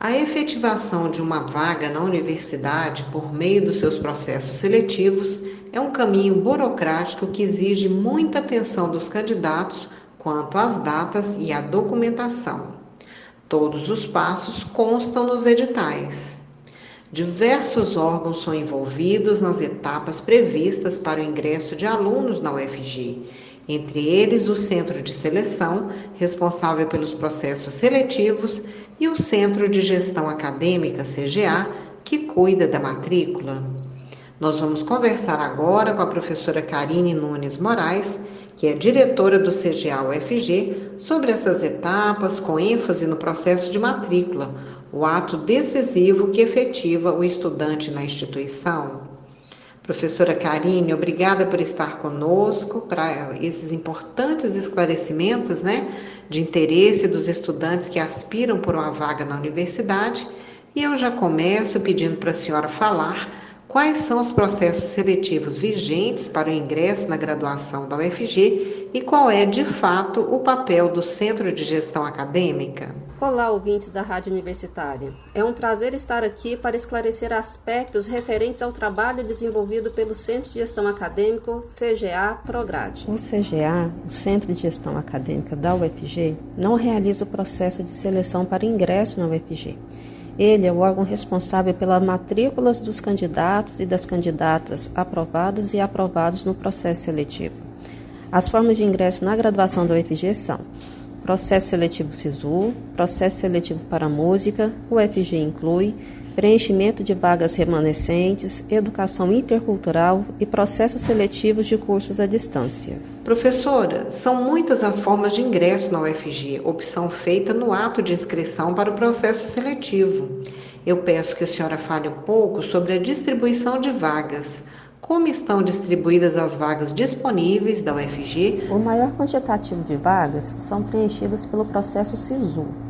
A efetivação de uma vaga na universidade por meio dos seus processos seletivos é um caminho burocrático que exige muita atenção dos candidatos quanto às datas e à documentação. Todos os passos constam nos editais. Diversos órgãos são envolvidos nas etapas previstas para o ingresso de alunos na UFG, entre eles o Centro de Seleção, responsável pelos processos seletivos, e o Centro de Gestão Acadêmica, CGA, que cuida da matrícula. Nós vamos conversar agora com a professora Karine Nunes Moraes, que é diretora do CGA UFG, sobre essas etapas, com ênfase no processo de matrícula, o ato decisivo que efetiva o estudante na instituição. Professora Karine, obrigada por estar conosco para esses importantes esclarecimentos, né, de interesse dos estudantes que aspiram por uma vaga na universidade. E eu já começo pedindo para a senhora falar quais são os processos seletivos vigentes para o ingresso na graduação da UFG e qual é, de fato, o papel do Centro de Gestão Acadêmica. Olá, ouvintes da Rádio Universitária. É um prazer estar aqui para esclarecer aspectos referentes ao trabalho desenvolvido pelo Centro de Gestão Acadêmico CGA Prograde. O CGA, o Centro de Gestão Acadêmica da UFG, não realiza o processo de seleção para ingresso na UFG. Ele é o órgão responsável pelas matrículas dos candidatos e das candidatas aprovados e aprovados no processo seletivo. As formas de ingresso na graduação da UFG são processo seletivo SISU, processo seletivo para música, o FG inclui preenchimento de vagas remanescentes, educação intercultural e processos seletivos de cursos à distância. Professora, são muitas as formas de ingresso na UFG, opção feita no ato de inscrição para o processo seletivo. Eu peço que a senhora fale um pouco sobre a distribuição de vagas. Como estão distribuídas as vagas disponíveis da UFG? O maior quantitativo de vagas são preenchidas pelo processo SISU.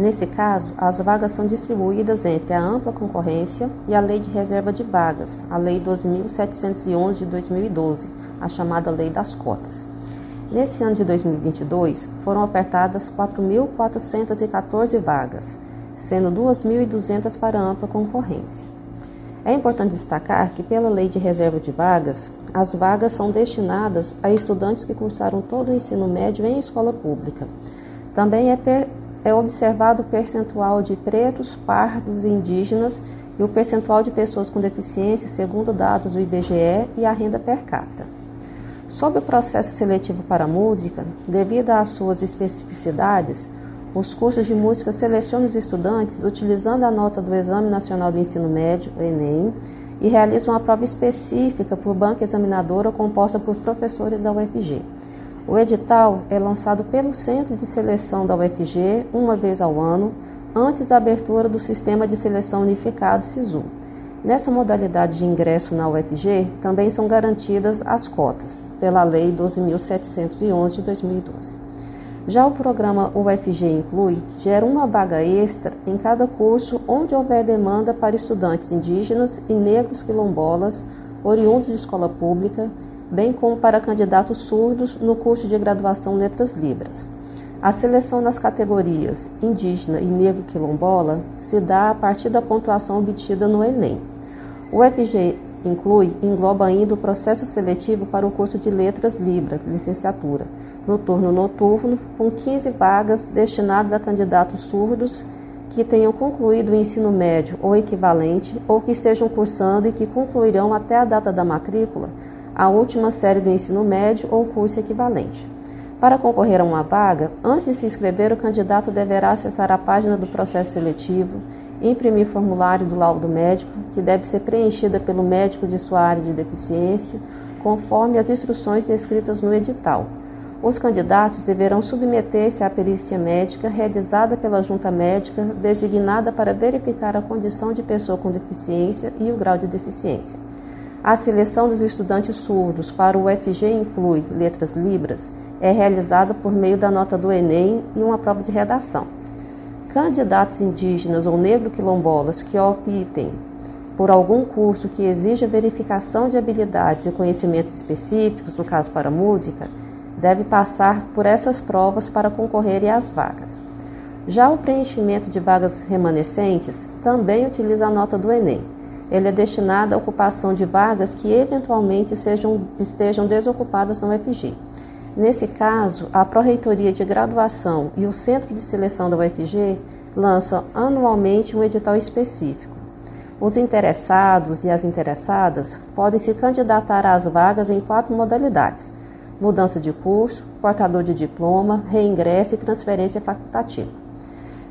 Nesse caso, as vagas são distribuídas entre a ampla concorrência e a Lei de Reserva de Vagas, a Lei 12.711 de 2012, a chamada Lei das Cotas. Nesse ano de 2022, foram ofertadas 4.414 vagas, sendo 2.200 para ampla concorrência. É importante destacar que, pela Lei de Reserva de Vagas, as vagas são destinadas a estudantes que cursaram todo o ensino médio em escola pública. Também é, é observado o percentual de pretos, pardos e indígenas e o percentual de pessoas com deficiência, segundo dados do IBGE, e a renda per capita. Sobre o processo seletivo para a música, devido às suas especificidades, os cursos de música selecionam os estudantes utilizando a nota do Exame Nacional do Ensino Médio, Enem, e realizam uma prova específica por banca examinadora composta por professores da UFG. O edital é lançado pelo Centro de Seleção da UFG uma vez ao ano, antes da abertura do Sistema de Seleção Unificado SISU. Nessa modalidade de ingresso na UFG também são garantidas as cotas, pela Lei 12.711 de 2012. Já o programa UFG Inclui gera uma vaga extra em cada curso onde houver demanda para estudantes indígenas e negros quilombolas, oriundos de escola pública, bem como para candidatos surdos no curso de graduação Letras Libras. A seleção nas categorias indígena e negro quilombola se dá a partir da pontuação obtida no Enem. O UFG Inclui engloba ainda o processo seletivo para o curso de Letras Libras, licenciatura, no turno noturno, com 15 vagas destinadas a candidatos surdos que tenham concluído o ensino médio ou equivalente ou que estejam cursando e que concluirão até a data da matrícula a última série do ensino médio ou curso equivalente. Para concorrer a uma vaga, antes de se inscrever, o candidato deverá acessar a página do processo seletivo, imprimir formulário do laudo médico, que deve ser preenchida pelo médico de sua área de deficiência, conforme as instruções escritas no edital os candidatos deverão submeter-se à perícia médica realizada pela junta médica designada para verificar a condição de pessoa com deficiência e o grau de deficiência. A seleção dos estudantes surdos para o UFG Inclui Letras Libras é realizada por meio da nota do Enem e uma prova de redação. Candidatos indígenas ou negro-quilombolas que optem por algum curso que exija verificação de habilidades e conhecimentos específicos, no caso para música, deve passar por essas provas para concorrer às vagas. Já o preenchimento de vagas remanescentes também utiliza a nota do Enem. Ele é destinado à ocupação de vagas que eventualmente sejam, estejam desocupadas na UFG. Nesse caso, a Pró-Reitoria de Graduação e o Centro de Seleção da UFG lançam anualmente um edital específico. Os interessados e as interessadas podem se candidatar às vagas em quatro modalidades: mudança de curso, portador de diploma, reingresso e transferência facultativa.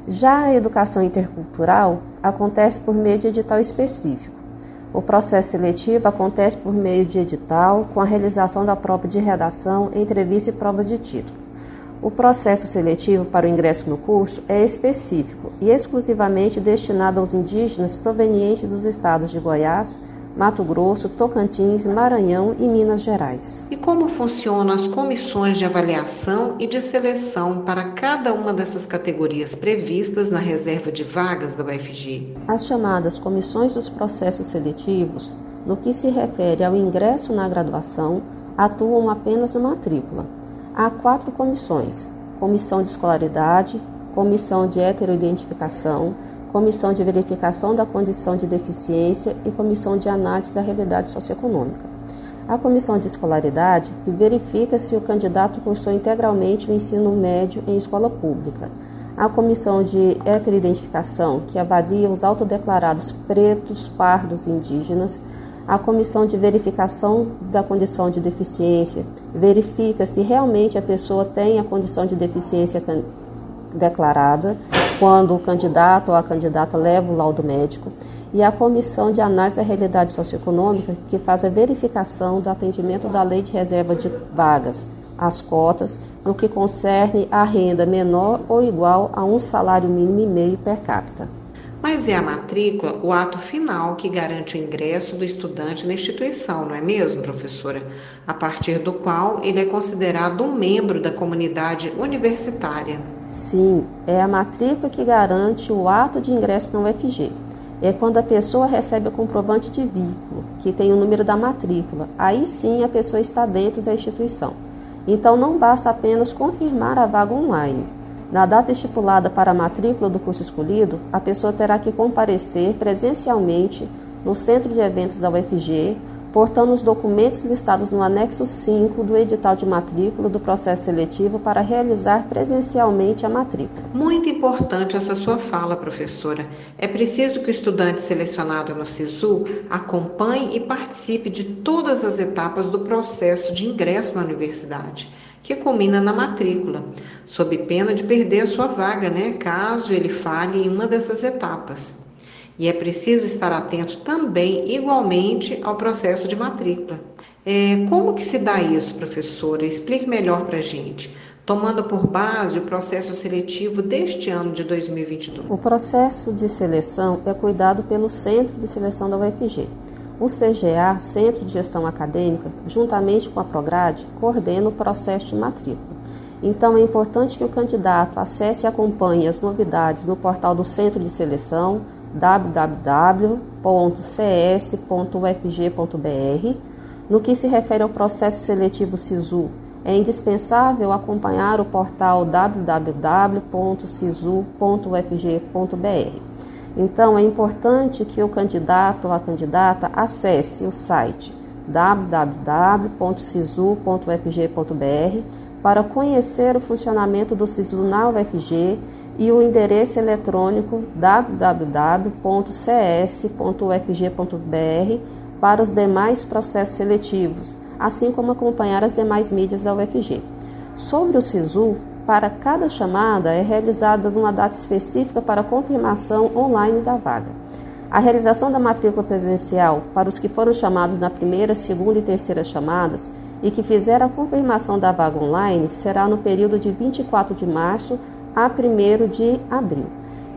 Já a educação intercultural acontece por meio de edital específico. O processo seletivo acontece por meio de edital, com a realização da prova de redação, entrevista e provas de título. O processo seletivo para o ingresso no curso é específico e exclusivamente destinado aos indígenas provenientes dos estados de Goiás, Mato Grosso, Tocantins, Maranhão e Minas Gerais. E como funcionam as comissões de avaliação e de seleção para cada uma dessas categorias previstas na reserva de vagas da UFG? As chamadas comissões dos processos seletivos, no que se refere ao ingresso na graduação, atuam apenas na matrícula. Há quatro comissões: comissão de escolaridade, comissão de heteroidentificação, comissão de verificação da condição de deficiência e comissão de análise da realidade socioeconômica. A comissão de escolaridade que verifica se o candidato cursou integralmente o ensino médio em escola pública. A comissão de heteroidentificação, que avalia os autodeclarados pretos, pardos e indígenas. A comissão de verificação da condição de deficiência verifica se realmente a pessoa tem a condição de deficiência declarada quando o candidato ou a candidata leva o laudo médico, e a Comissão de Análise da Realidade Socioeconômica, que faz a verificação do atendimento da Lei de Reserva de Vagas, as cotas, no que concerne a renda menor ou igual a um salário mínimo e meio per capita. Mas é a matrícula o ato final que garante o ingresso do estudante na instituição, não é mesmo, professora? A partir do qual ele é considerado um membro da comunidade universitária. Sim, é a matrícula que garante o ato de ingresso na UFG. É quando a pessoa recebe o comprovante de vínculo, que tem o número da matrícula. Aí sim a pessoa está dentro da instituição. Então não basta apenas confirmar a vaga online. Na data estipulada para a matrícula do curso escolhido, a pessoa terá que comparecer presencialmente no centro de eventos da UFG portando os documentos listados no anexo 5 do edital de matrícula do processo seletivo para realizar presencialmente a matrícula. Muito importante essa sua fala, professora. É preciso que o estudante selecionado no SISU acompanhe e participe de todas as etapas do processo de ingresso na universidade, que culmina na matrícula, sob pena de perder a sua vaga, né, caso ele falhe em uma dessas etapas. E é preciso estar atento também, igualmente, ao processo de matrícula. É, como que se dá isso, professora? Explique melhor para a gente tomando por base o processo seletivo deste ano de 2022. O processo de seleção é cuidado pelo Centro de Seleção da UFG. O CGA, Centro de Gestão Acadêmica, juntamente com a Prograde, coordena o processo de matrícula. Então é importante que o candidato acesse e acompanhe as novidades no portal do Centro de Seleção, www.cs.ufg.br. No que se refere ao processo seletivo SISU, é indispensável acompanhar o portal www.sisu.ufg.br. Então, é importante que o candidato ou a candidata acesse o site www.sisu.ufg.br para conhecer o funcionamento do SISU na UFG e o endereço eletrônico www.cs.ufg.br para os demais processos seletivos, assim como acompanhar as demais mídias da UFG. Sobre o SISU, para cada chamada é realizada uma data específica para confirmação online da vaga. A realização da matrícula presencial para os que foram chamados na primeira, segunda e terceira chamadas e que fizeram a confirmação da vaga online será no período de 24 de março a 1 de abril,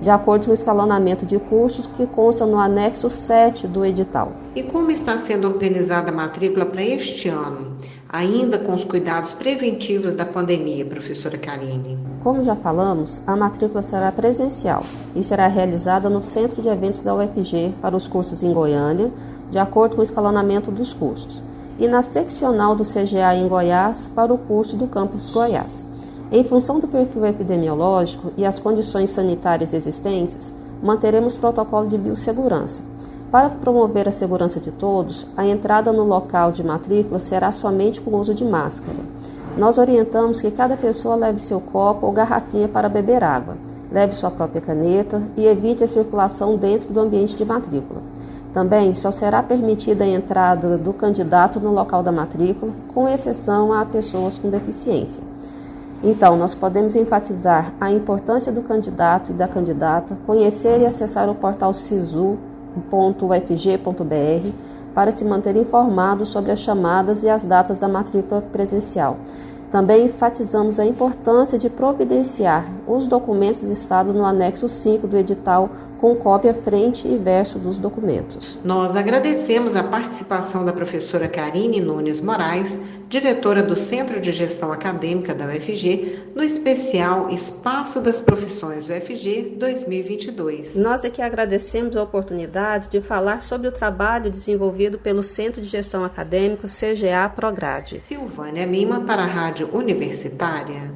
de acordo com o escalonamento de cursos que consta no anexo 7 do edital. E como está sendo organizada a matrícula para este ano, ainda com os cuidados preventivos da pandemia, professora Karine? Como já falamos, a matrícula será presencial e será realizada no Centro de Eventos da UFG para os cursos em Goiânia, de acordo com o escalonamento dos cursos, e na seccional do CGA em Goiás para o curso do campus Goiás. Em função do perfil epidemiológico e as condições sanitárias existentes, manteremos protocolo de biossegurança. Para promover a segurança de todos, a entrada no local de matrícula será somente com uso de máscara. Nós orientamos que cada pessoa leve seu copo ou garrafinha para beber água, leve sua própria caneta e evite a circulação dentro do ambiente de matrícula. Também só será permitida a entrada do candidato no local da matrícula, com exceção a pessoas com deficiência. Então, nós podemos enfatizar a importância do candidato e da candidata conhecer e acessar o portal sisu.ufg.br para se manter informado sobre as chamadas e as datas da matrícula presencial. Também enfatizamos a importância de providenciar os documentos listados no anexo 5 do edital com cópia frente e verso dos documentos. Nós agradecemos a participação da professora Karine Nunes Moraes, diretora do Centro de Gestão Acadêmica da UFG, no especial Espaço das Profissões UFG 2022. Nós aqui agradecemos a oportunidade de falar sobre o trabalho desenvolvido pelo Centro de Gestão Acadêmica CGA Prograde. Silvânia Lima para a Rádio Universitária.